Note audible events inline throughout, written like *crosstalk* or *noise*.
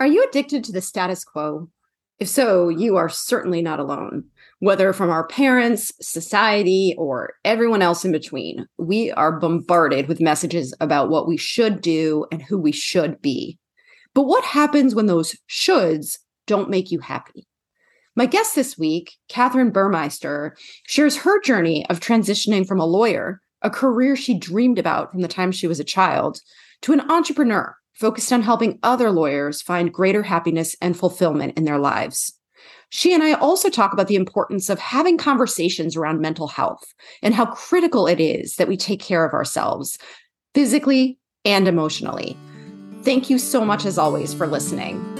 Are you addicted to the status quo? If so, you are certainly not alone. Whether from our parents, society, or everyone else in between, we are bombarded with messages about what we should do and who we should be. But what happens when those shoulds don't make you happy? My guest this week, Kathryn Burmeister, shares her journey of transitioning from a lawyer, a career she dreamed about from the time she was a child, to an entrepreneur focused on helping other lawyers find greater happiness and fulfillment in their lives. She and I also talk about the importance of having conversations around mental health and how critical it is that we take care of ourselves physically and emotionally. Thank you so much, as always, for listening.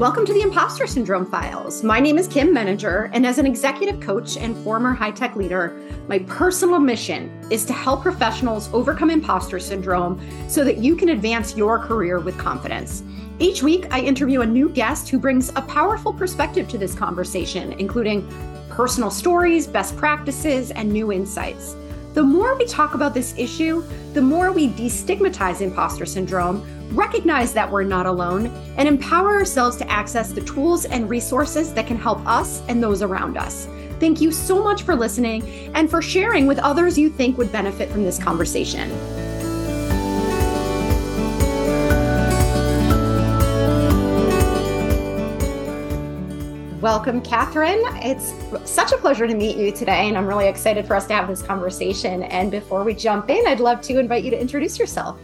Welcome to the Impostor Syndrome Files. My name is Kim Meninger, and as an executive coach and former high tech leader, my personal mission is to help professionals overcome imposter syndrome so that you can advance your career with confidence. Each week, I interview a new guest who brings a powerful perspective to this conversation, including personal stories, best practices, and new insights. The more we talk about this issue, the more we destigmatize imposter syndrome recognize that we're not alone, and empower ourselves to access the tools and resources that can help us and those around us. Thank you so much for listening and for sharing with others you think would benefit from this conversation. Welcome, Kathryn. It's such a pleasure to meet you today, and I'm really excited for us to have this conversation. And before we jump in, I'd love to invite you to introduce yourself.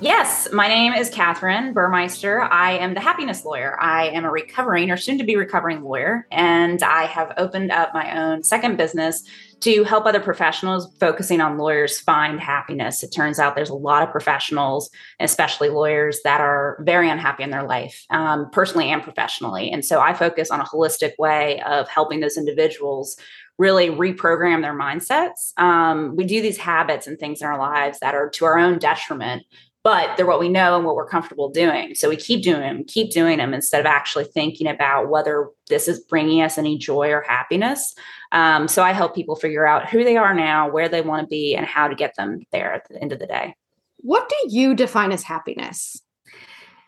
Yes, my name is Kathryn Burmeister. I am the happiness lawyer. I am a recovering or soon to be recovering lawyer, and I have opened up my own second business to help other professionals focusing on lawyers find happiness. It turns out there's a lot of professionals, especially lawyers, that are very unhappy in their life, um, personally and professionally. And so I focus on a holistic way of helping those individuals really reprogram their mindsets. Um, we do these habits and things in our lives that are to our own detriment but they're what we know and what we're comfortable doing. So we keep doing them, keep doing them instead of actually thinking about whether this is bringing us any joy or happiness. Um, so I help people figure out who they are now, where they want to be, and how to get them there at the end of the day. What do you define as happiness?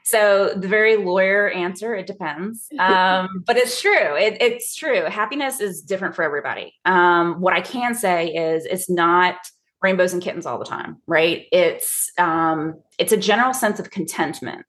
So the very lawyer answer, it depends. Um, *laughs* but it's true. It, it's true. Happiness is different for everybody. Um, what I can say is it's not rainbows and kittens all the time, right? It's um, it's a general sense of contentment.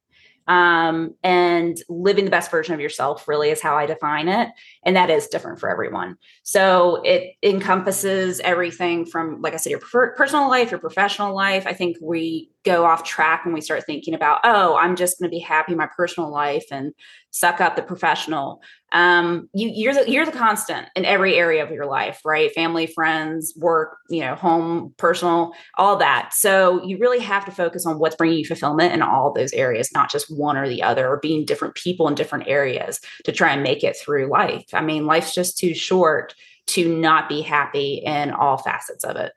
Um, and living the best version of yourself really is how i define it and that is different for everyone. So it encompasses everything from like i said your personal life your professional life. I think we go off track when we start thinking about oh i'm just going to be happy in my personal life and suck up the professional um, you, you're the you're the constant in every area of your life, right? Family, friends, work, you know, home, personal, all that. So you really have to focus on what's bringing you fulfillment in all those areas, not just one or the other, or being different people in different areas to try and make it through life. I mean, life's just too short to not be happy in all facets of it.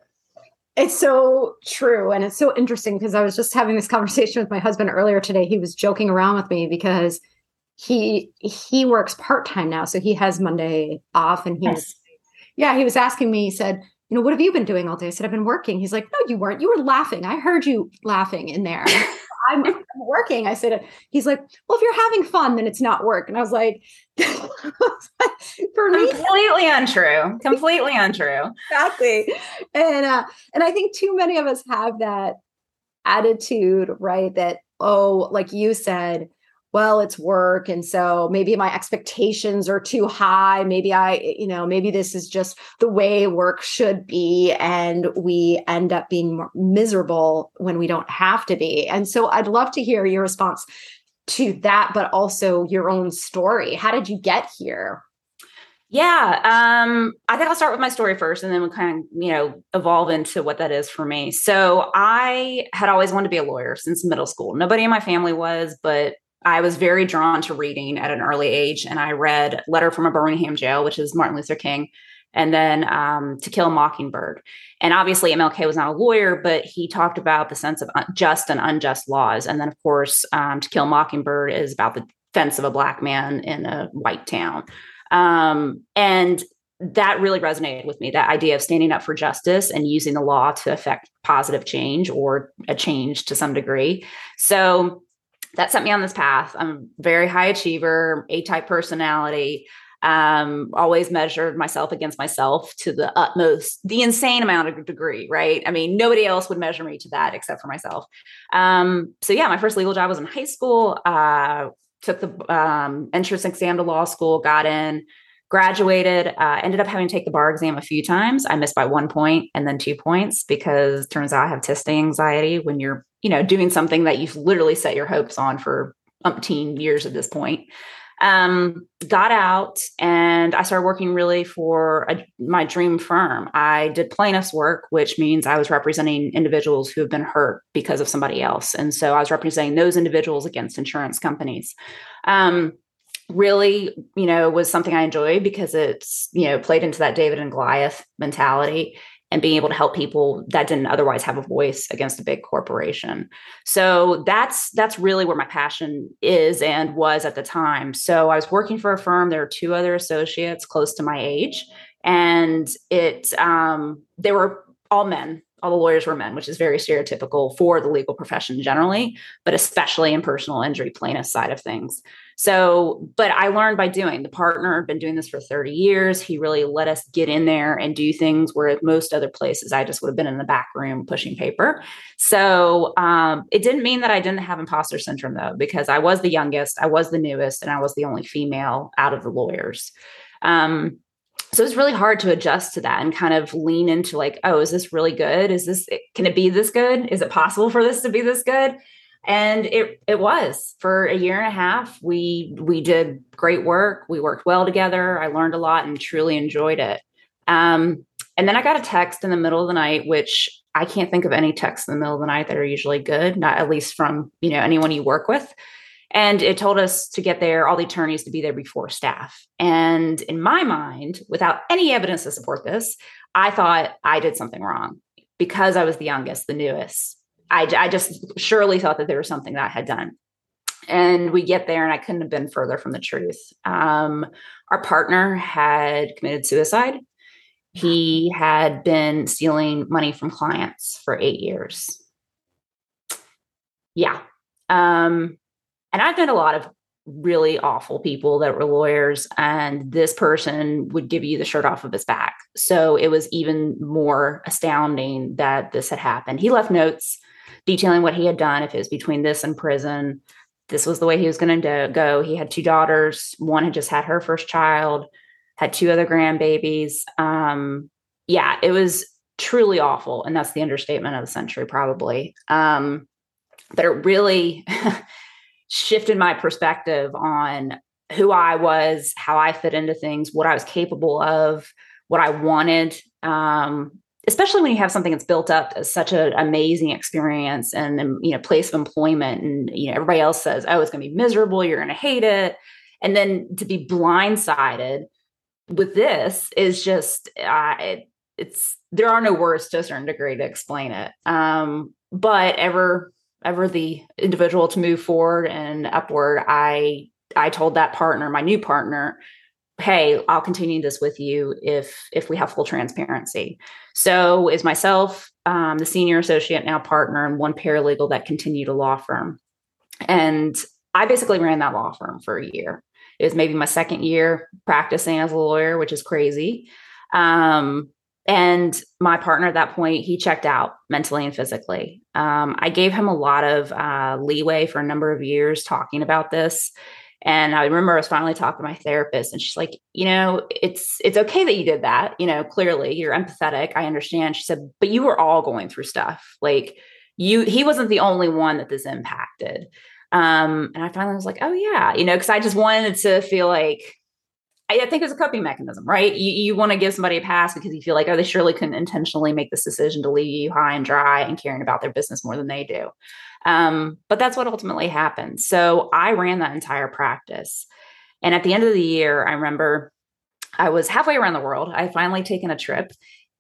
It's so true. And it's so interesting because I was just having this conversation with my husband earlier today. He was joking around with me because he he works part-time now so he has monday off and he yes. was yeah he was asking me he said you know what have you been doing all day i said i've been working he's like no you weren't you were laughing i heard you laughing in there *laughs* I'm, I'm, working. I said he's like well if you're having fun then it's not work. And i was like *laughs* for me completely untrue. *laughs* Completely untrue. Exactly. And uh and i think too many of us have that attitude right? That oh like you said well it's work and so maybe my expectations are too high maybe i you know maybe this is just the way work should be and we end up being miserable when we don't have to be and so i'd love to hear your response to that but also your own story how did you get here yeah, um, I think I'll start with my story first, and then we'll kind of, you know, evolve into what that is for me. So I had always wanted to be a lawyer since middle school. Nobody in my family was, but I was very drawn to reading at an early age, and I read Letter from a Birmingham Jail, which is Martin Luther King, and then um, To Kill a Mockingbird. And obviously, MLK was not a lawyer, but he talked about the sense of just and unjust laws. And then, of course, um, To Kill a Mockingbird is about the defense of a black man in a white town. Um, and that really resonated with me that idea of standing up for justice and using the law to affect positive change or a change to some degree. So that set me on this path. I'm very high achiever, A type personality. Um, always measured myself against myself to the utmost, the insane amount of degree, right? I mean, nobody else would measure me to that except for myself. Um, so yeah, my first legal job was in high school. Uh, took the um, entrance exam to law school, got in, graduated uh, ended up having to take the bar exam a few times i missed by one point and then two points because turns out i have testing anxiety when you're you know doing something that you've literally set your hopes on for umpteen years at this point. Um, got out and i started working really for a, my dream firm. I did plaintiffs work which means i was representing individuals who have been hurt because of somebody else. And so i was representing those individuals against insurance companies. Um, really, you know, was something I enjoyed because it's, you know, played into that David and Goliath mentality and being able to help people that didn't otherwise have a voice against a big corporation. So that's that's really where my passion is and was at the time. So I was working for a firm. There were two other associates close to my age, and it um, they were all men all the lawyers were men, which is very stereotypical for the legal profession generally, but especially in personal injury plaintiff side of things. So, but I learned by doing. The partner had been doing this for 30 years. He really let us get in there and do things where most other places I just would have been in the back room pushing paper. So um, it didn't mean that I didn't have imposter syndrome though, because I was the youngest, I was the newest, and I was the only female out of the lawyers. Um, so it's really hard to adjust to that and kind of lean into like oh is this really good? Is this can it be this good? Is it possible for this to be this good? And it it was. For a year and a half we we did great work. We worked well together. I learned a lot and truly enjoyed it. Um, and then i got a text in the middle of the night which i can't think of any texts in the middle of the night that are usually good not at least from you know anyone you work with and it told us to get there, all the attorneys to be there before staff. And in my mind, without any evidence to support this, I thought I did something wrong because I was the youngest, the newest. I, I just surely thought that there was something that I had done. And we get there, and I couldn't have been further from the truth. Um, our partner had committed suicide. He had been stealing money from clients for eight years. Yeah. Um, and I've met a lot of really awful people that were lawyers, and this person would give you the shirt off of his back. So it was even more astounding that this had happened. He left notes detailing what he had done, if it was between this and prison. This was the way he was going to go. He had two daughters. One had just had her first child, had two other grandbabies. Um, yeah, it was truly awful. And that's the understatement of the century, probably. Um, but it really *laughs* shifted my perspective on who I was, how I fit into things, what I was capable of, what I wanted. Um, especially when you have something that's built up as such an amazing experience and, you know place of employment, and you know everybody else says, "Oh, it's going to be miserable. You're going to hate it," and then to be blindsided with this is just uh, it, it's there are no words to a certain degree to explain it. Um, but ever ever the individual to move forward and upward, I I told that partner, my new partner, hey, I'll continue this with you if if we have full transparency. So is myself, um, the senior associate now partner, and one paralegal that continued a law firm. And I basically ran that law firm for a year. It was maybe my second year practicing as a lawyer, which is crazy. Um, and my partner at that point, he checked out mentally and physically. Um, I gave him a lot of uh, leeway for a number of years talking about this. And I remember I was finally talking to my therapist, and she's like, you know, it's it's okay that you did that. You know, clearly you're empathetic. I understand. She said, but you were all going through stuff. Like you, he wasn't the only one that this impacted. Um, and I finally was like, oh yeah, you know, because I just wanted to feel like I, think it's a coping mechanism, right? You, you want to give somebody a pass because you feel like, oh, they surely couldn't intentionally make this decision to leave you high and dry and caring about their business more than they do. Um, but that's what ultimately happened. So I ran that entire practice. And at the end of the year, I remember I was halfway around the world. I finally taken a trip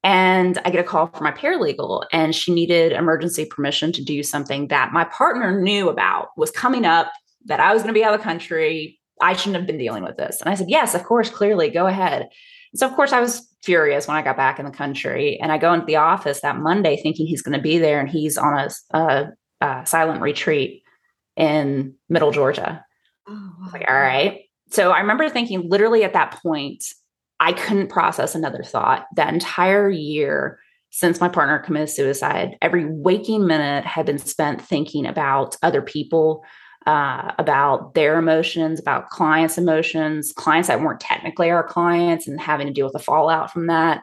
and I get a call from my paralegal, and she needed emergency permission to do something that my partner knew about was coming up, that I was going to be out of the country, I shouldn't have been dealing with this. And I said, Yes, of course, clearly, go ahead. So, of course, I was furious when I got back in the country. And I go into the office that Monday thinking he's going to be there, and he's on a, a, a silent retreat in middle Georgia. Oh, wow. Like, all right. So I remember thinking literally at that point, I couldn't process another thought. That entire year since my partner committed suicide, every waking minute had been spent thinking about other people, uh, about their emotions, about clients' emotions, clients that weren't technically our clients, and having to deal with the fallout from that.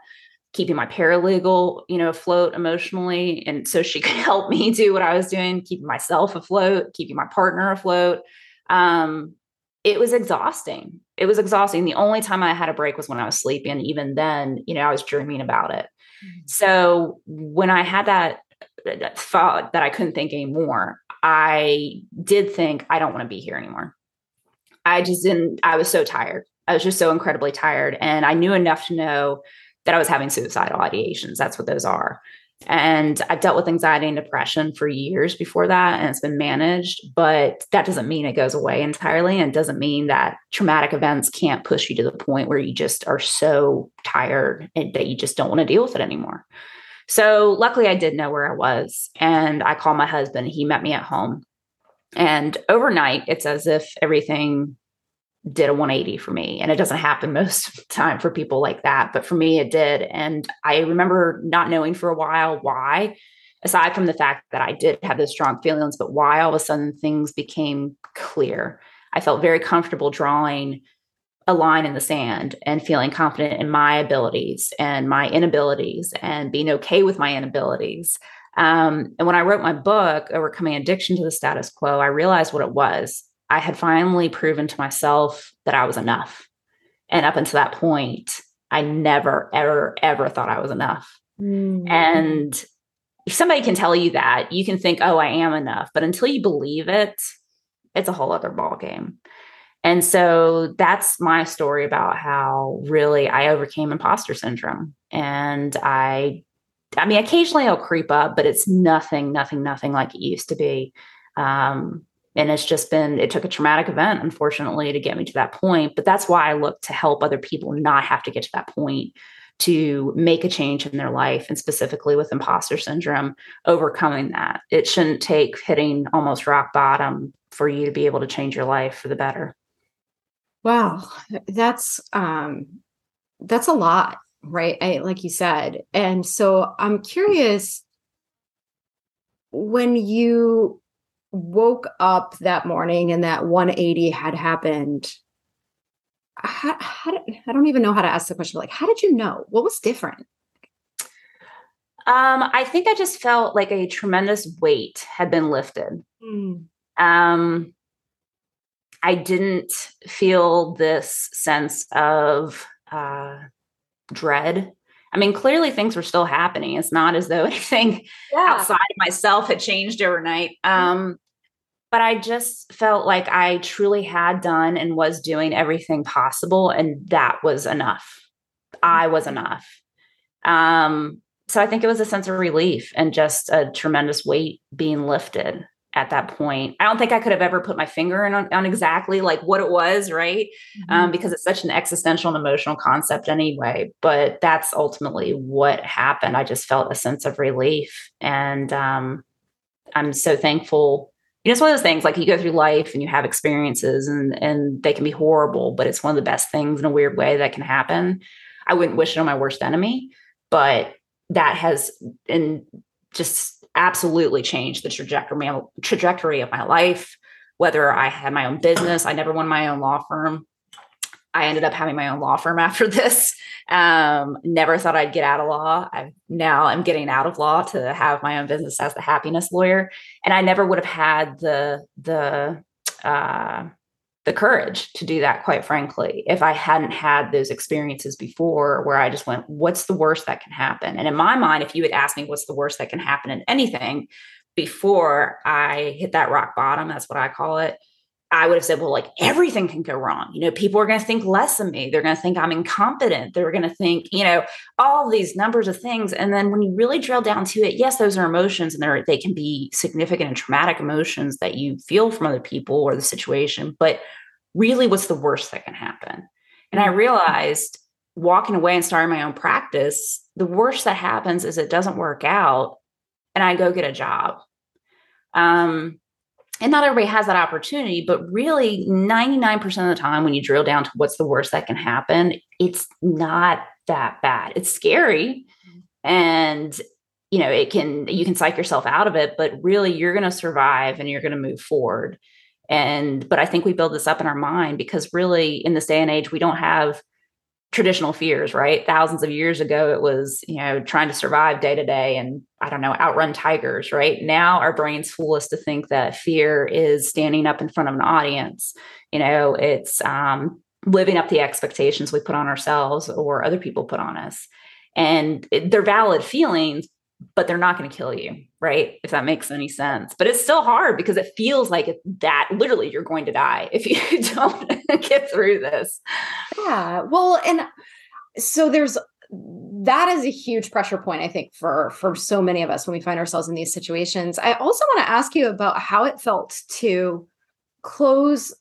Keeping my paralegal, you know, afloat emotionally, and so she *laughs* could help me do what I was doing, keeping myself afloat, keeping my partner afloat. Um, it was exhausting. It was exhausting. The only time I had a break was when I was sleeping. Even then, you know, I was dreaming about it. Mm-hmm. So when I had that, that thought that I couldn't think anymore, I did think I don't want to be here anymore. I just didn't, I was so tired. I was just so incredibly tired. And I knew enough to know that I was having suicidal ideations. That's what those are. And I've dealt with anxiety and depression for years before that, and it's been managed. But that doesn't mean it goes away entirely. And doesn't mean that traumatic events can't push you to the point where you just are so tired and that you just don't want to deal with it anymore. So, luckily, I did know where I was. And I called my husband. He met me at home. And overnight, it's as if everything did a 180 for me. And it doesn't happen *laughs* most of the time for people like that. But for me, it did. And I remember not knowing for a while why, aside from the fact that I did have those strong feelings, but why all of a sudden things became clear. I felt very comfortable drawing a line in the sand and feeling confident in my abilities and my inabilities and being okay with my inabilities. Um, and when I wrote my book, Overcoming Addiction to the Status Quo, I realized what it was. I had finally proven to myself that I was enough. And up until that point, I never, ever, ever thought I was enough. Mm. And if somebody can tell you that, you can think, oh, I am enough. But until you believe it, it's a whole other ball game. And so that's my story about how really I overcame imposter syndrome. And I, I mean, occasionally I'll creep up, but it's nothing, nothing, nothing like it used to be. Um, and it's just been it took a traumatic event unfortunately to get me to that point but that's why i look to help other people not have to get to that point to make a change in their life and specifically with imposter syndrome overcoming that it shouldn't take hitting almost rock bottom for you to be able to change your life for the better wow that's um that's a lot right? I, like you said and so i'm curious when you woke up that morning and that 180 had happened how, how did, i don't even know how to ask the question like how did you know? What was different? Um, i think i just felt like a tremendous weight had been lifted. Mm. um, i didn't feel this sense of uh, dread I mean, clearly things were still happening. It's not as though *laughs* anything yeah. outside of myself had changed overnight. Um, but I just felt like I truly had done and was doing everything possible, and that was enough. I was enough. Um, so I think it was a sense of relief and just a tremendous weight being lifted at that point. I don't think I could have ever put my finger on, on exactly like what it was, right? Um, mm-hmm. Um, because it's such an existential and emotional concept anyway. But that's ultimately what happened. I just felt a sense of relief, and um, I'm so thankful you know, it's one of those things like you go through life and you have experiences and and they can be horrible, but it's one of the best things in a weird way that can happen. I wouldn't wish it on my worst enemy, but that has and just absolutely changed the trajectory trajectory of my life. Whether I had my own business, I never won my own law firm. I ended up having my own law firm *laughs* after this. Um, never thought I'd get out of law. I now I'm getting out of law to have my own business as the happiness lawyer, and I never would have had the the uh, the courage to do that. Quite frankly, if I hadn't had those experiences before, where I just went, "What's the worst that can happen?" And in my mind, if you had asked me, "What's the worst that can happen in anything?" before I hit that rock bottom, that's what I call it I would have said, well, like everything can go wrong. You know, people are going to think less of me. They're going to think I'm incompetent. They're going to think, you know, all these numbers of things. And then when you really drill down to it, yes, those are emotions and they're, they can be significant and traumatic emotions that you feel from other people or the situation. But really, what's the worst that can happen? And I mm-hmm. realized walking away and starting my own practice, the worst that happens is it doesn't work out and I go get a job. Um, and not everybody has that opportunity, but really 99% of the time, when you drill down to what's the worst that can happen, it's not that bad. It's scary. And you know, it can you can psych yourself out of it, but really you're going to survive and you're going to move forward. And but I think we build this up in our mind because really in this day and age, we don't have traditional fears, right? Thousands of years ago, it was, you know, trying to survive day to day and I don't know, outrun tigers, right? Now our brains fool us to think that fear is standing up in front of an audience. You know, it's um, living up the expectations we put on ourselves or other people put on us. And it, they're valid feelings, but they're not going to kill you, right? If that makes any sense. But it's still hard because it feels like it, that literally you're going to die if *laughs* you don't *laughs* get through this. Yeah. Well, and so there's that is a huge pressure point i think for for so many of us when we find ourselves in these situations i also want to ask you about how it felt to close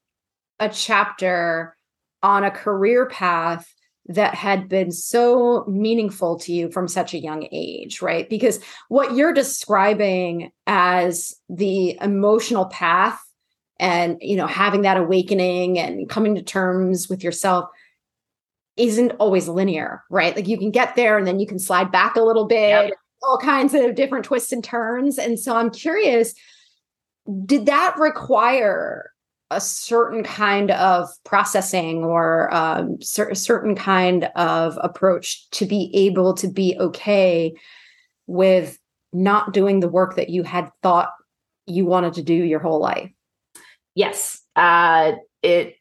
a chapter on a career path that had been so meaningful to you from such a young age, right? Because what you're describing as the emotional path and, you know, having that awakening and coming to terms with yourself isn't always linear, right? Like you can get there and then you can slide back a little bit, yep. all kinds of different twists and turns. And so I'm curious, did that require a certain kind of processing or um, cer- certain kind of approach to be able to be okay with not doing the work that you had thought you wanted to do your whole life? Yes. Uh, it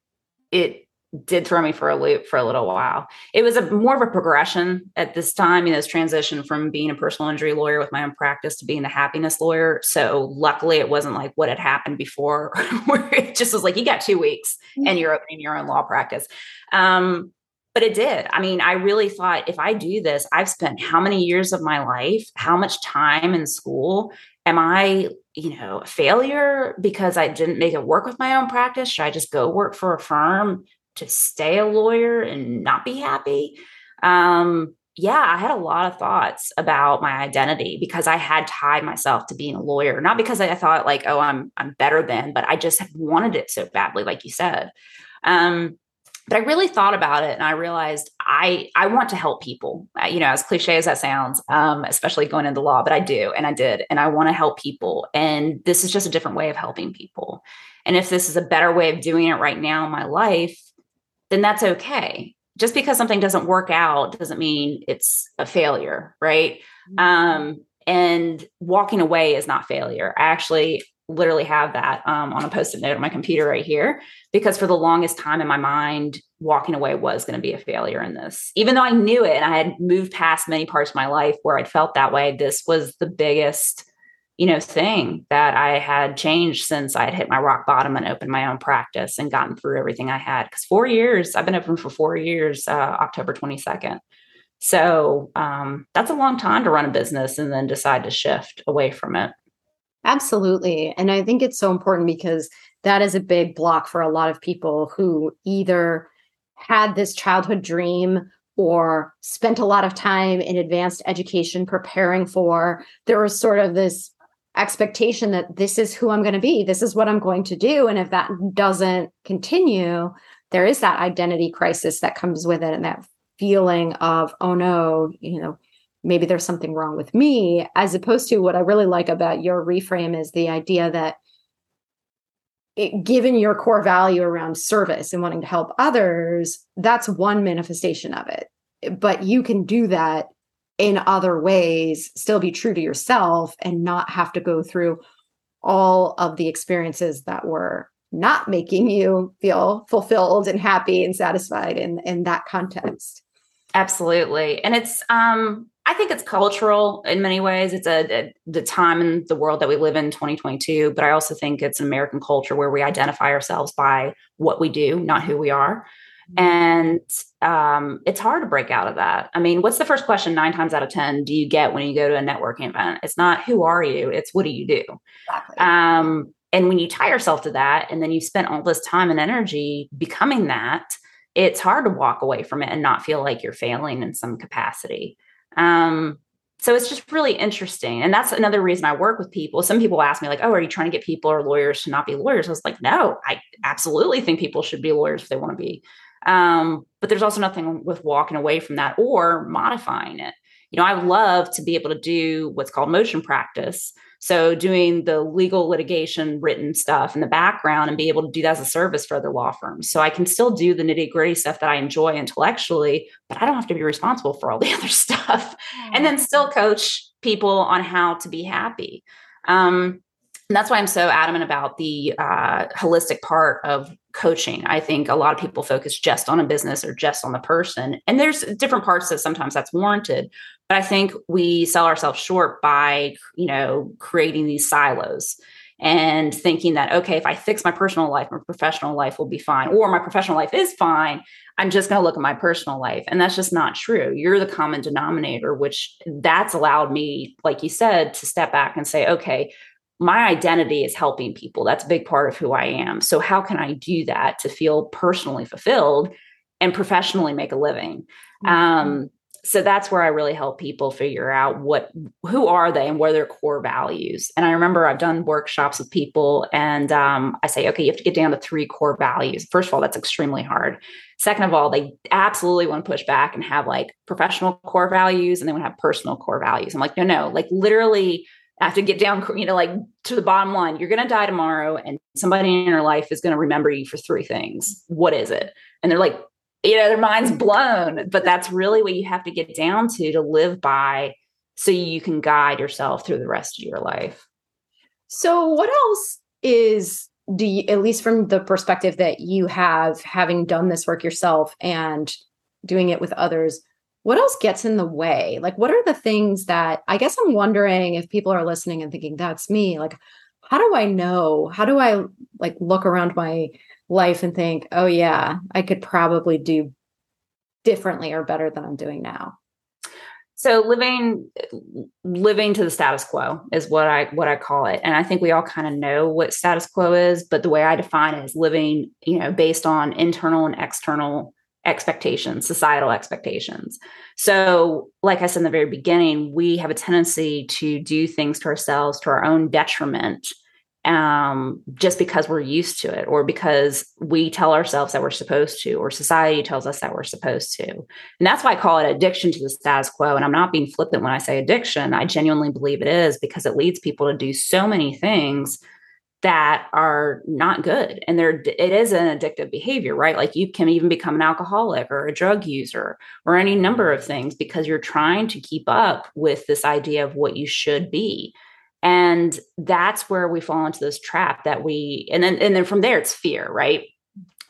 it did throw me for a loop for a little while. It was a more of a progression at this time, you know, this transition from being a personal injury lawyer with my own practice to being the happiness lawyer. So luckily it wasn't like what had happened before, *laughs* where it just was like, you got two weeks and mm-hmm. you're opening your own law practice. Um, but it did. I mean, I really thought if I do this, I've spent how many years of my life, how much time in school? Am I, you know, a failure because I didn't make it work with my own practice? Should I just go work for a firm to stay a lawyer and not be happy. Um, yeah, I had a lot of thoughts about my identity because I had tied myself to being a lawyer, not because I thought like, oh, I'm I'm better than, but I just wanted it so badly, like you said. Um, but I really thought about it and I realized I I want to help people. Uh, you know, as cliche as that sounds, um, especially going into law, but I do and I did, and I want to help people. And this is just a different way of helping people. And if this is a better way of doing it right now in my life, then that's okay. Just because something doesn't work out doesn't mean it's a failure, right? Mm-hmm. Um, and walking away is not failure. I actually literally have that um, on a post-it note on my computer right here because for the longest time in my mind walking away was going to be a failure in this even though i knew it and i had moved past many parts of my life where i'd felt that way this was the biggest you know, thing that I had changed since I had hit my rock bottom and opened my own practice and gotten through everything I had. Because four years, I've been open for four years, uh, October 22nd. So um, that's a long time to run a business and then decide to shift away from it. Absolutely. And I think it's so important because that is a big block for a lot of people who either had this childhood dream or spent a lot of time in advanced education preparing for. There was sort of this expectation that this is who I'm going to be, this is what I'm going to do. And if that doesn't continue, there is that identity crisis that comes with it and that feeling of, oh no, you know, maybe there's something wrong with me, as opposed to what I really like about your reframe is the idea that it, given your core value around service and wanting to help others, that's one manifestation of it. But you can do that in other ways still be true to yourself and not have to go through all of the experiences that were not making you feel fulfilled and happy and satisfied in in that context. Absolutely. And it's um i think it's cultural in many ways. It's a, a, the time in the world that we live in 2022 but i also think it's an american culture where we identify ourselves by what we do not who we are and um, it's hard to break out of that. I mean, what's the first question nine times out of 10 do you get when you go to a networking event? It's not who are you, it's what do you do? Exactly. Um, and when you tie yourself to that, and then you spent all this time and energy becoming that, it's hard to walk away from it and not feel like you're failing in some capacity. Um, so it's just really interesting. And that's another reason I work with people. Some people ask me, like, oh, are you trying to get people or lawyers to not be lawyers? I was like, no, I absolutely think people should be lawyers if they want to be. Um, but there's also nothing with walking away from that or modifying it. You know, I would love to be able to do what's called motion practice. So doing the legal litigation written stuff in the background and be able to do that as a service for other law firms. So I can still do the nitty gritty stuff that I enjoy intellectually, but I don't have to be responsible for all the *laughs* other stuff. And then still coach people on how to be happy. Um, and that's why I'm so adamant about the uh, holistic part of coaching. I think a lot of people focus just on a business or just on the person. And there's different parts that sometimes that's warranted. But I think we sell ourselves short by, you know, creating these silos and thinking that, okay, if I fix my personal life, my professional life will be fine, or my professional life is fine. I'm just going to look at my personal life. And that's just not true. You're the common denominator, which that's allowed me, like you said, to step back and say, okay, my identity is helping people. That's a big part of who I am. So, how can I do that to feel personally fulfilled and professionally make a living? Mm-hmm. Um, so that's where I really help people figure out what who are they and what are their core values. And I remember I've done workshops with people, and um, I say, okay, you have to get down to three core values. First of all, that's extremely hard. Second of all, they absolutely want to push back and have like professional core values, and they want to have personal core values. I'm like, no, no, like literally I have to get down, you know, like to the bottom line. You're going to die tomorrow, and somebody in your life is going to remember you for three things. What is it? And they're like, you know, their mind's blown. But that's really what you have to get down to to live by so you can guide yourself through the rest of your life. So, what else is do you, at least from the perspective that you have, having done this work yourself and doing it with others, what else gets in the way? Like, what are the things that I guess I'm wondering if people are listening and thinking, that's me, like, how do I know? How do I like look around my life and think, oh, yeah, I could probably do differently or better than I'm doing now? So living living to the status quo is what I what I call it. And I think we all kind of know what status quo is, but the way I define it is living, you know, based on internal and external expectations, societal expectations. So, like I said in the very beginning, we have a tendency to do things to ourselves to our own detriment um, just because we're used to it or because we tell ourselves that we're supposed to or society tells us that we're supposed to. And that's why I call it addiction to the status quo. And I'm not being flippant when I say addiction. I genuinely believe it is because it leads people to do so many things that are not good and there it is an addictive behavior right? Like you can even become an alcoholic or a drug user or any number of things because you're trying to keep up with this idea of what you should be. And that's where we fall into this trap that we and then and then from there it's fear right?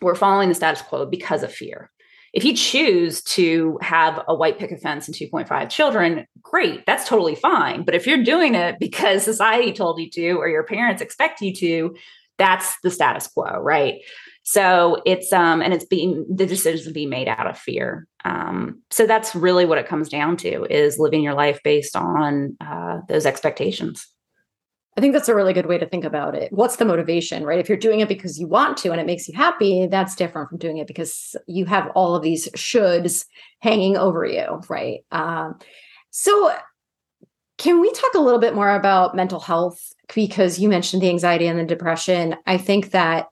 We're following the status quo because of fear if you choose to have a white picket fence and 2.5 children, great, that's totally fine. But if you're doing it because society told you to or your parents expect you to, that's the status quo, right? So it's um and it's being the decisions being made out of fear. Um, so that's really what it comes down to is living your life based on uh, those expectations. I think that's a really good way to think about it. What's the motivation, right? If you're doing it because you want to and it makes you happy, that's different from doing it because you have all of these shoulds hanging over you, right? Um, so, can we talk a little bit more about mental health? Because you mentioned the anxiety and the depression. I think that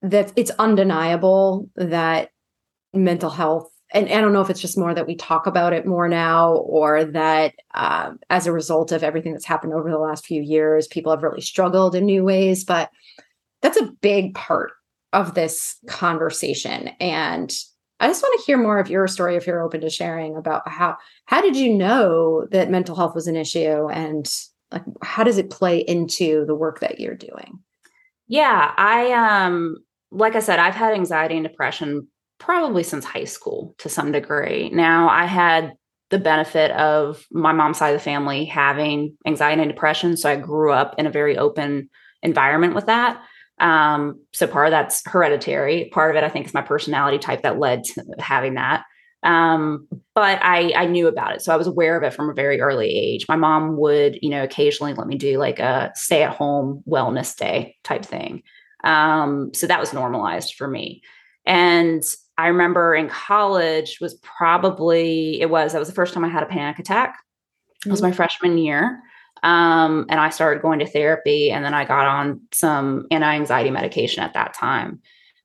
that it's undeniable that mental health and I don't know if it's just more that we talk about it more now, or that uh, as a result of everything that's happened over the last few years, people have really struggled in new ways. But that's a big part of this conversation. And I just want to hear more of your story if you're open to sharing about how how did you know that mental health was an issue and like how does it play into the work that you're doing? Yeah, I um like I said, I've had anxiety and depression probably since high school to some degree. Now, I had the benefit of my mom's side of the family having anxiety and depression. So I grew up in a very open environment with that. Um, so part of that's hereditary. Part of it, I think, is my personality type that led to having that. Um, but I, I knew about it. So I was aware of it from a very early age. My mom would, you know, occasionally let me do like a stay at home wellness day type thing. Um, so that was normalized for me. And I remember in college was probably it was that was the first time I had a panic attack. It was my mm-hmm. freshman year. Um, and I started going to therapy and then I got on some anti-anxiety medication at that time.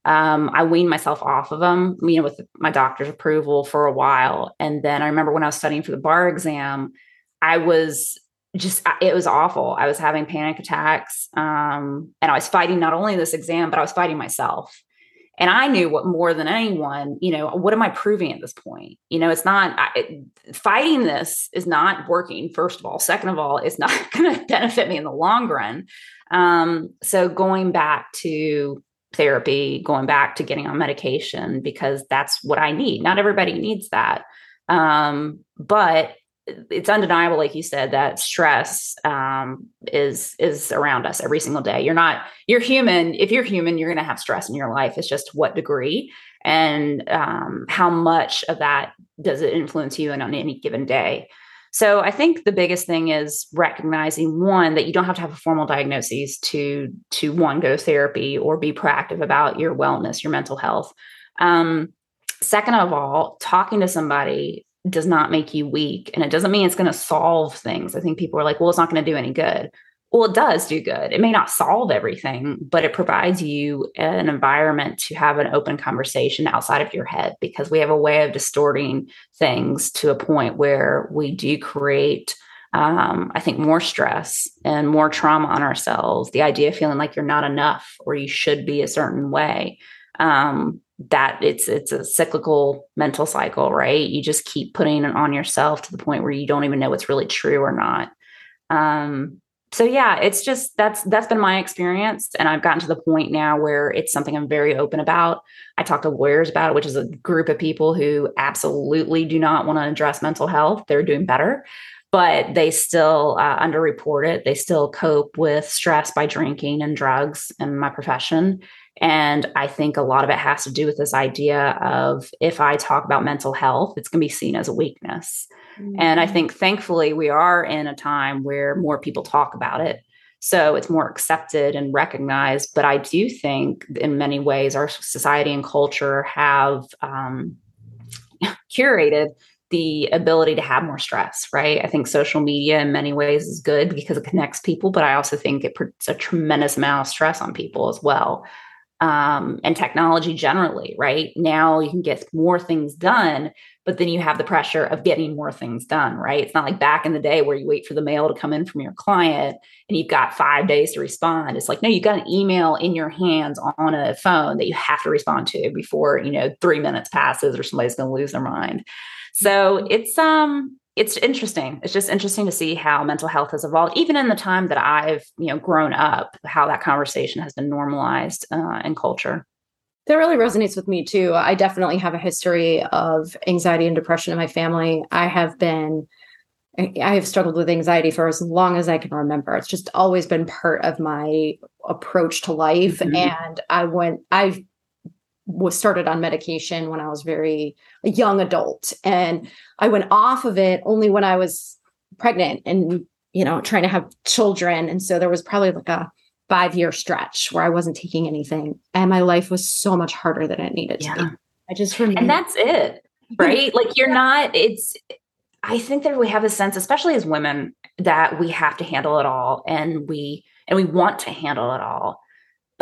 Um, I weaned myself off of them, you know, with my doctor's approval for a while. And then I remember when I was studying for the bar exam, I was just it was awful. I was having panic attacks, um, and I was fighting not only this exam, but I was fighting myself. And I knew what more than anyone, you know, what am I proving at this point? You know, it's not it, fighting this is not working. First of all, second of all, it's *laughs* not going to benefit me in the long run. Um, so going back to therapy, going back to getting on medication because that's what I need. Not everybody needs that, um, but it's undeniable like you said that stress um, is is around us every single day. You're not you're human. If you're human you're going to have stress in your life. It's just what degree and um, how much of that does it influence you on any given day. So i think the biggest thing is recognizing one that you don't have to have a formal diagnosis to to one go therapy or be proactive about your wellness your mental health. Um, second of all talking to somebody does not make you weak and it doesn't mean it's going to solve things. I think people are like, well, it's not going to do any good. Well, it does do good. It may not solve everything, but it provides you an environment to have an open conversation outside of your head because we have a way of distorting things to a point where we do create, um, I think, more stress and more trauma on ourselves. The idea of feeling like you're not enough or you should be a certain way. Um, that it's it's a cyclical mental cycle right? You just keep putting it on yourself to the point where you don't even know what's really true or not. Um so yeah it's just that's that's been my experience. And i've gotten to the point now where it's something i'm very open about. I talk to lawyers about it which is a group of people who absolutely do not want to address mental health. They're doing better but they still uh, underreport it. They still cope with stress by drinking and drugs in my profession and I think a lot of it has to do with this idea of if I talk about mental health, it's going to be seen as a weakness. Mm-hmm. And I mm. think thankfully we are in a time where more people talk about it. So it's more accepted and recognized. But I do think in many ways our society and culture have um, *laughs* curated the ability to have more stress, right? I think social media in many ways is good because it connects people, but I also think it puts a tremendous amount of stress on people as well um, and technology generally, right? Now you can get more things done, but then you have the pressure of getting more things done, right? It's not like back in the day where you wait for the mail to come in from your client and you've got five days to respond. It's like, no, you've got an email in your hands on a phone that you have to respond to before, you know, three minutes passes or somebody's going to lose their mind. So it's, um, it's interesting. It's just interesting to see how mental health has evolved, even in the time that I've you know grown up. How that conversation has been normalized uh, in culture. That really resonates with me too. I definitely have a history of anxiety and depression in my family. I have been, I have struggled with anxiety for as long as I can remember. It's just always been part of my approach to life. Mm-hmm. And I went, I've was started on medication when I was very a young adult and I went off of it only when I was pregnant and you know trying to have children and so there was probably like a 5 year stretch where I wasn't taking anything and my life was so much harder than it needed yeah. to be. I just remember And that's it. *laughs* Right? like you're not it's I think that we have a sense especially as women that we have to handle it all and we and we want to handle it all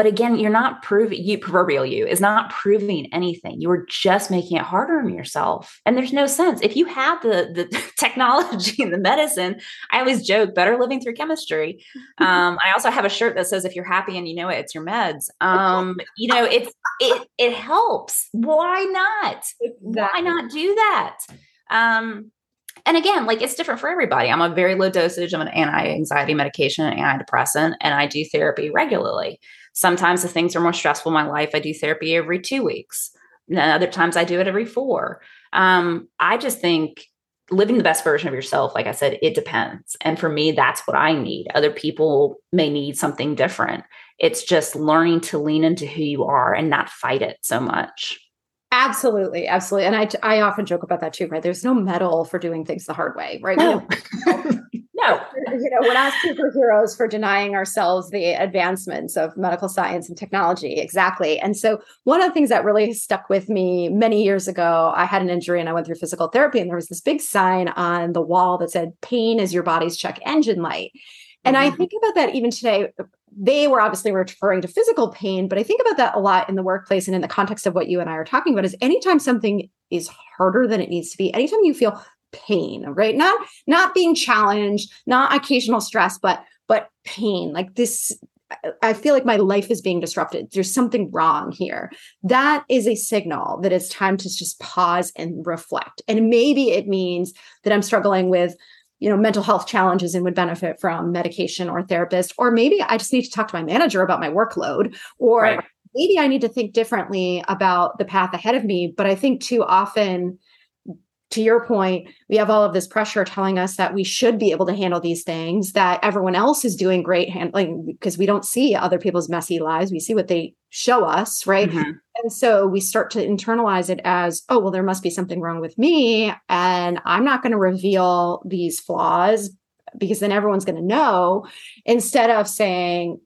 but again, you're not proving you proverbial you is not proving anything. You are just making it harder on yourself. And there's no sense. If you have the the *laughs* technology and the medicine, I always joke, better living through chemistry. *laughs* Um, I also have a shirt that says if you're happy and you know it, it's your meds. Um, you know, it's it it helps. Why not? Exactly. Why not do that? Um, and again, like it's different for everybody. I'm a very low dosage of an anti-anxiety medication, an antidepressant, and I do therapy regularly. Sometimes if things are more stressful in my life, I do therapy every two weeks. And other times I do it every four. Um, I just think living the best version of yourself, like I said, it depends. And for me, that's what I need. Other people may need something different. It's just learning to lean into who you are and not fight it so much. Absolutely, absolutely. And I I often joke about that too, right? There's no medal for doing things the hard way, right? No. No. you know, we're not superheroes for denying ourselves the advancements of medical science and technology. Exactly. And so, one of the things that really stuck with me many years ago, I had an injury and I went through physical therapy, and there was this big sign on the wall that said, Pain is your body's check engine light. And mm-hmm. I think about that even today. They were obviously referring to physical pain, but I think about that a lot in the workplace and in the context of what you and I are talking about is anytime something is harder than it needs to be, anytime you feel pain right not not being challenged not occasional stress but but pain like this I feel like my life is being disrupted. There's something wrong here. That is a signal that it's time to just pause and reflect. And maybe it means that I'm struggling with, you know, mental health challenges and would benefit from medication or therapist. Or maybe I just need to talk to my manager about my workload. Or right. maybe I need to think differently about the path ahead of me. But I think too often to your point, we have all of this pressure telling us that we should be able to handle these things, that everyone else is doing great handling because we don't see other people's messy lives. We see what they show us, right? Mm-hmm. And so we start to internalize it as, oh, well, there must be something wrong with me. And I'm not going to reveal these flaws because then everyone's going to know instead of saying,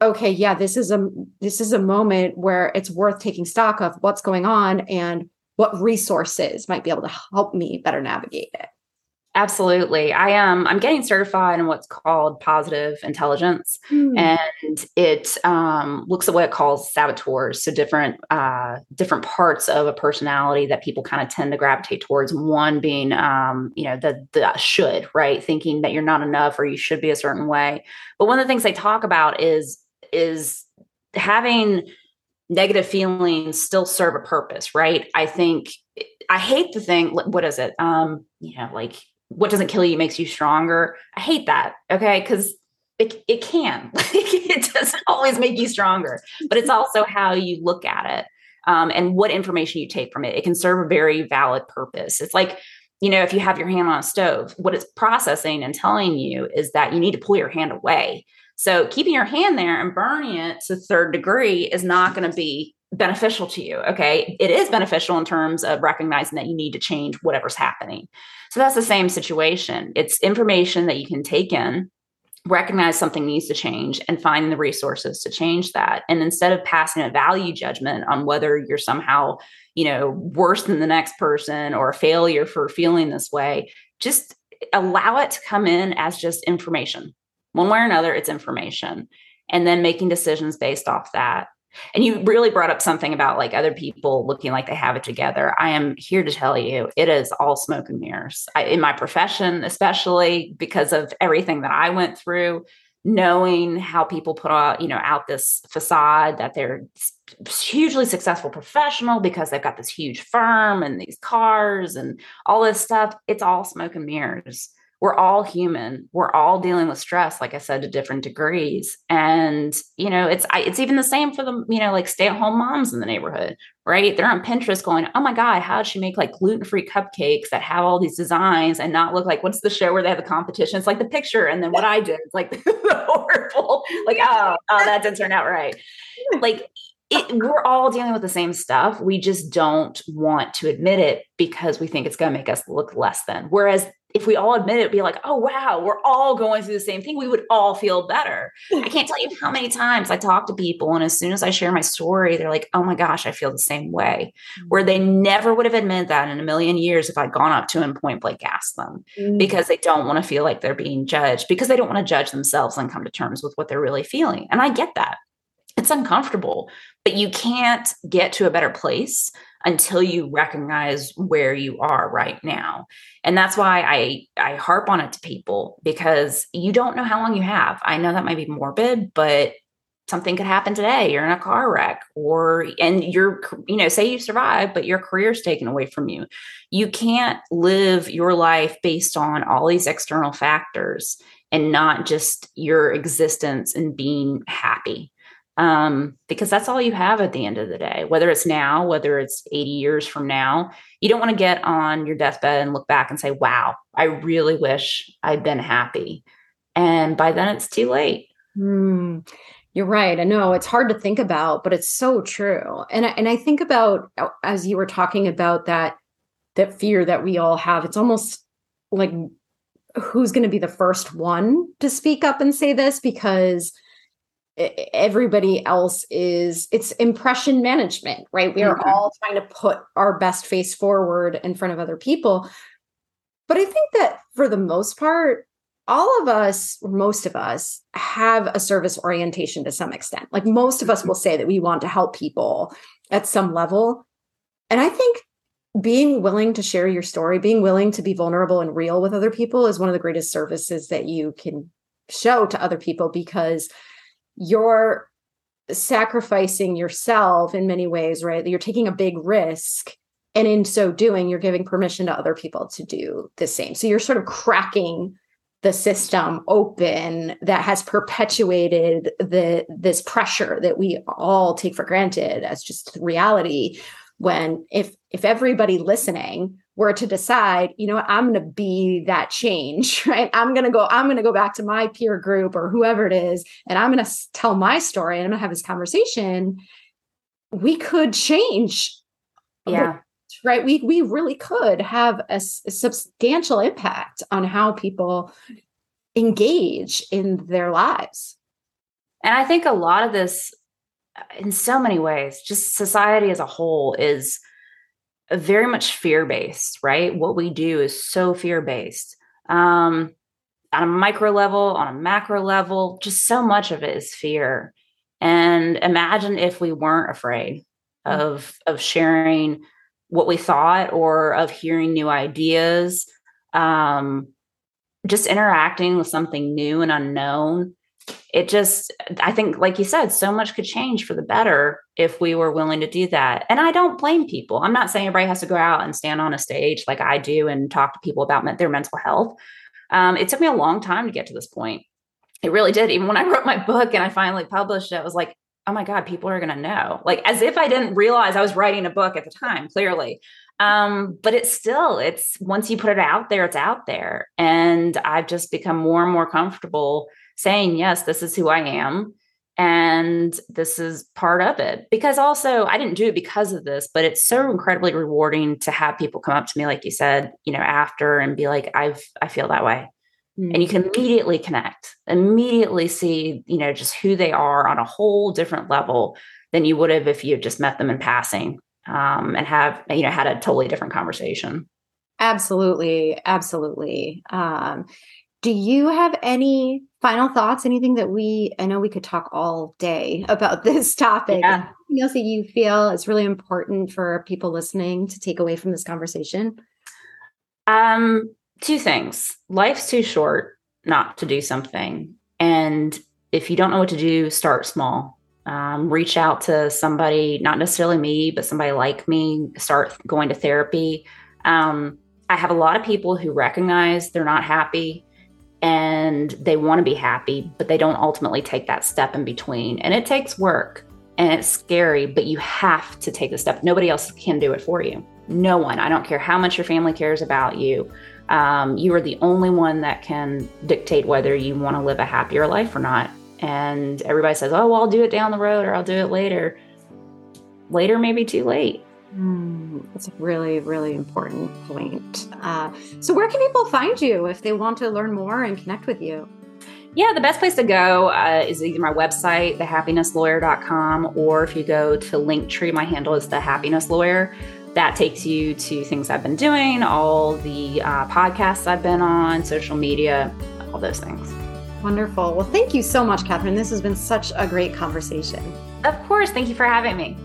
okay yeah this is a this is a moment where it's worth taking stock of what's going on and what resources might be able to help me better navigate it. Absolutely. I am um, i'm getting certified in what's called positive intelligence mm. and it um, looks at what it calls saboteurs so different uh, different parts of a personality that people kind of tend to gravitate towards one being um, you know the the should right? Thinking that you're not enough or you should be a certain way. But one of the things they talk about is is having negative feelings still serve a purpose, right? I think I hate the thing. What is it? Um, you know, like what doesn't kill you makes you stronger. I hate that. Okay, because it it can. *laughs* it doesn't always make you stronger, but it's also how you look at it um, and what information you take from it. It can serve a very valid purpose. It's like you know, if you have your hand on a stove, what it's processing and telling you is that you need to pull your hand away so keeping your hand there and burning it to third degree is not going to be beneficial to you. Okay. It is beneficial in terms of recognizing that you need to change whatever's happening. So that's the same situation. It's information that you can take in, recognize something needs to change, and find the resources to change that. And instead of passing a value judgment on whether you're somehow, you know, worse than the next person or a failure for feeling this way, just allow it to come in as just information one way or another, it's information. And then making decisions based off that. And you really brought up something about like other people looking like they have it together. I am here to tell you it is all smoke and mirrors. I, in my profession, especially because of everything that I went through, knowing how people put out, you know, out this facade that they're hugely successful professional because they've got this huge firm and these cars and all this stuff. It's all smoke and mirrors we're all human. We're all dealing with stress like i said to different degrees. And you know it's I, it's even the same for the you know like stay at home moms in the neighborhood right? They're on pinterest going oh my god how did she make like gluten-free cupcakes that have all these designs and not look like what's the show where they have the competition? It's like the picture and then what i did. It's like *laughs* the horrible like oh oh that didn't turn out right. Like it, we're all dealing with the same stuff. We just don't want to admit it because we think it's going to make us look less than. Whereas if we all admit it, be like, oh, wow, we're all going through the same thing, we would all feel better. I can't tell you how many times I talk to people, and as soon as I share my story, they're like, oh my gosh, I feel the same way. Mm-hmm. Where they never would have admitted that in a million years if I'd gone up to and point blank asked them mm-hmm. because they don't want to feel like they're being judged, because they don't want to judge themselves and come to terms with what they're really feeling. And I get that. It's uncomfortable, but you can't get to a better place until you recognize where you are right now. And that's why i i harp on it to people because you don't know how long you have. I know that might be morbid but something could happen today. You're in a car wreck or and you're you know say you survive but your career's taken away from you. You can't live your life based on all these external factors and not just your existence and being happy um, because that's all you have at the end of the day, whether it's now, whether it's 80 years from now. You don't want to get on your deathbed and look back and say, wow, I really wish I'd been happy. And by then it's too late. Hmm. You're right. I know it's hard to think about, but it's so true. And I, and I think about uh, as you were talking about that that fear that we all have. It's almost like who's going to be the first one to speak up and say this because everybody else is it's impression management right we are mm-hmm. all trying to put our best face forward in front of other people but i think that for the most part all of us most of us have a service orientation to some extent like most of us mm-hmm. will say that we want to help people at some level and i think being willing to share your story being willing to be vulnerable and real with other people is one of the greatest services that you can show to other people because you're sacrificing yourself in many ways, right? You're taking a big risk. And in so doing, you're giving permission to other people to do the same. So you're sort of cracking the system open that has perpetuated the this pressure that we all take for granted as just reality when if if everybody listening were to decide, you know, I'm going to be that change, *laughs* right? I'm going to go, I'm going to go back to my peer group or whoever it is, and I'm going to tell my story and I'm going to have this conversation. We could change. Yeah. Right. We, we really could have a, a substantial impact on how people engage in their lives. And I think a lot of this, uh, in so many ways, just society as a whole is very much fear based, right? What we do is so fear based. Um, on a micro level, on a macro level, just so much of it is fear. And imagine if we weren't afraid mm. of of sharing what we thought or of hearing new ideas, um, just interacting with something new and unknown it just i think like you said so much could change for the better if we were willing to do that. And i don't blame people. I'm not saying everybody has to go out and stand on a stage like i do and talk to people about their mental health. Um, it took me a long time to get to this point. It really did. Even when i wrote my book and i finally published it i was like oh my god people are going to know. Like as if i didn't realize i was writing a book at the time clearly. Um, but it's still it's once you put it out there it's out there. And i've just become more and more comfortable saying, yes, this is who I am. And this is part of it. Because also, I didn't do it because of this, but it's so incredibly rewarding to have people come up to me, like you said, you know, after and be like, I've, I feel that way. Mm-hmm. And you can immediately connect, immediately see, you know, just who they are on a whole different level than you would have if you had just met them in passing um, and have, you know, had a totally different conversation. Absolutely. Absolutely. Um, do you have any final thoughts? Anything that we, I know we could talk all day *laughs* about this topic. Yeah. Anything else that you feel is really important for people listening to take away from this conversation? Um, two things. Life's too short not to do something. And if you don't know what to do, start small. Um, reach out to somebody, not necessarily me, but somebody like me, start going to therapy. Um, I have a lot of people who recognize they're not happy and they want to be happy, but they don't ultimately take that step in between. And it takes work and it's scary, but you have to take the step. Nobody else can do it for you. No one. I don't care how much your family cares about you. Um, you are the only one that can dictate whether you want to live a happier life or not. And everybody says, oh, well, I'll do it down the road or I'll do it later. Later may be too late. Mm, that's a really, really important point. Uh, so, where can people find you if they want to learn more and connect with you? Yeah, the best place to go uh, is either my website, thehappinesslawyer.com, or if you go to Linktree, my handle is the happiness lawyer. That takes you to things I've been doing, all the uh, podcasts I've been on, social media, all those things. Wonderful. Well, thank you so much, Kathryn. This has been such a great conversation. Of course. Thank you for having me.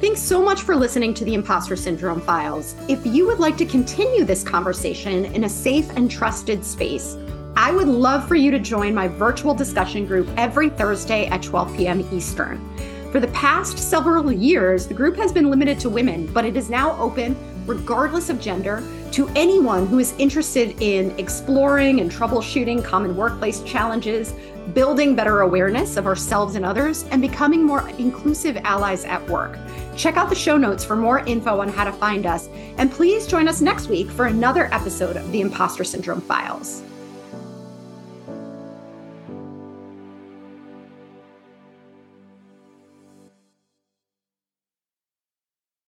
Thanks so much for listening to the Impostor Syndrome Files. If you would like to continue this conversation in a safe and trusted space, I would love for you to join my virtual discussion group every Thursday at 12 p.m. Eastern. For the past several years, the group has been limited to women, but it is now open, regardless of gender, to anyone who is interested in exploring and troubleshooting common workplace challenges, building better awareness of ourselves and others, and becoming more inclusive allies at work. Check out the show notes for more info on how to find us, and please join us next week for another episode of the Impostor Syndrome Files.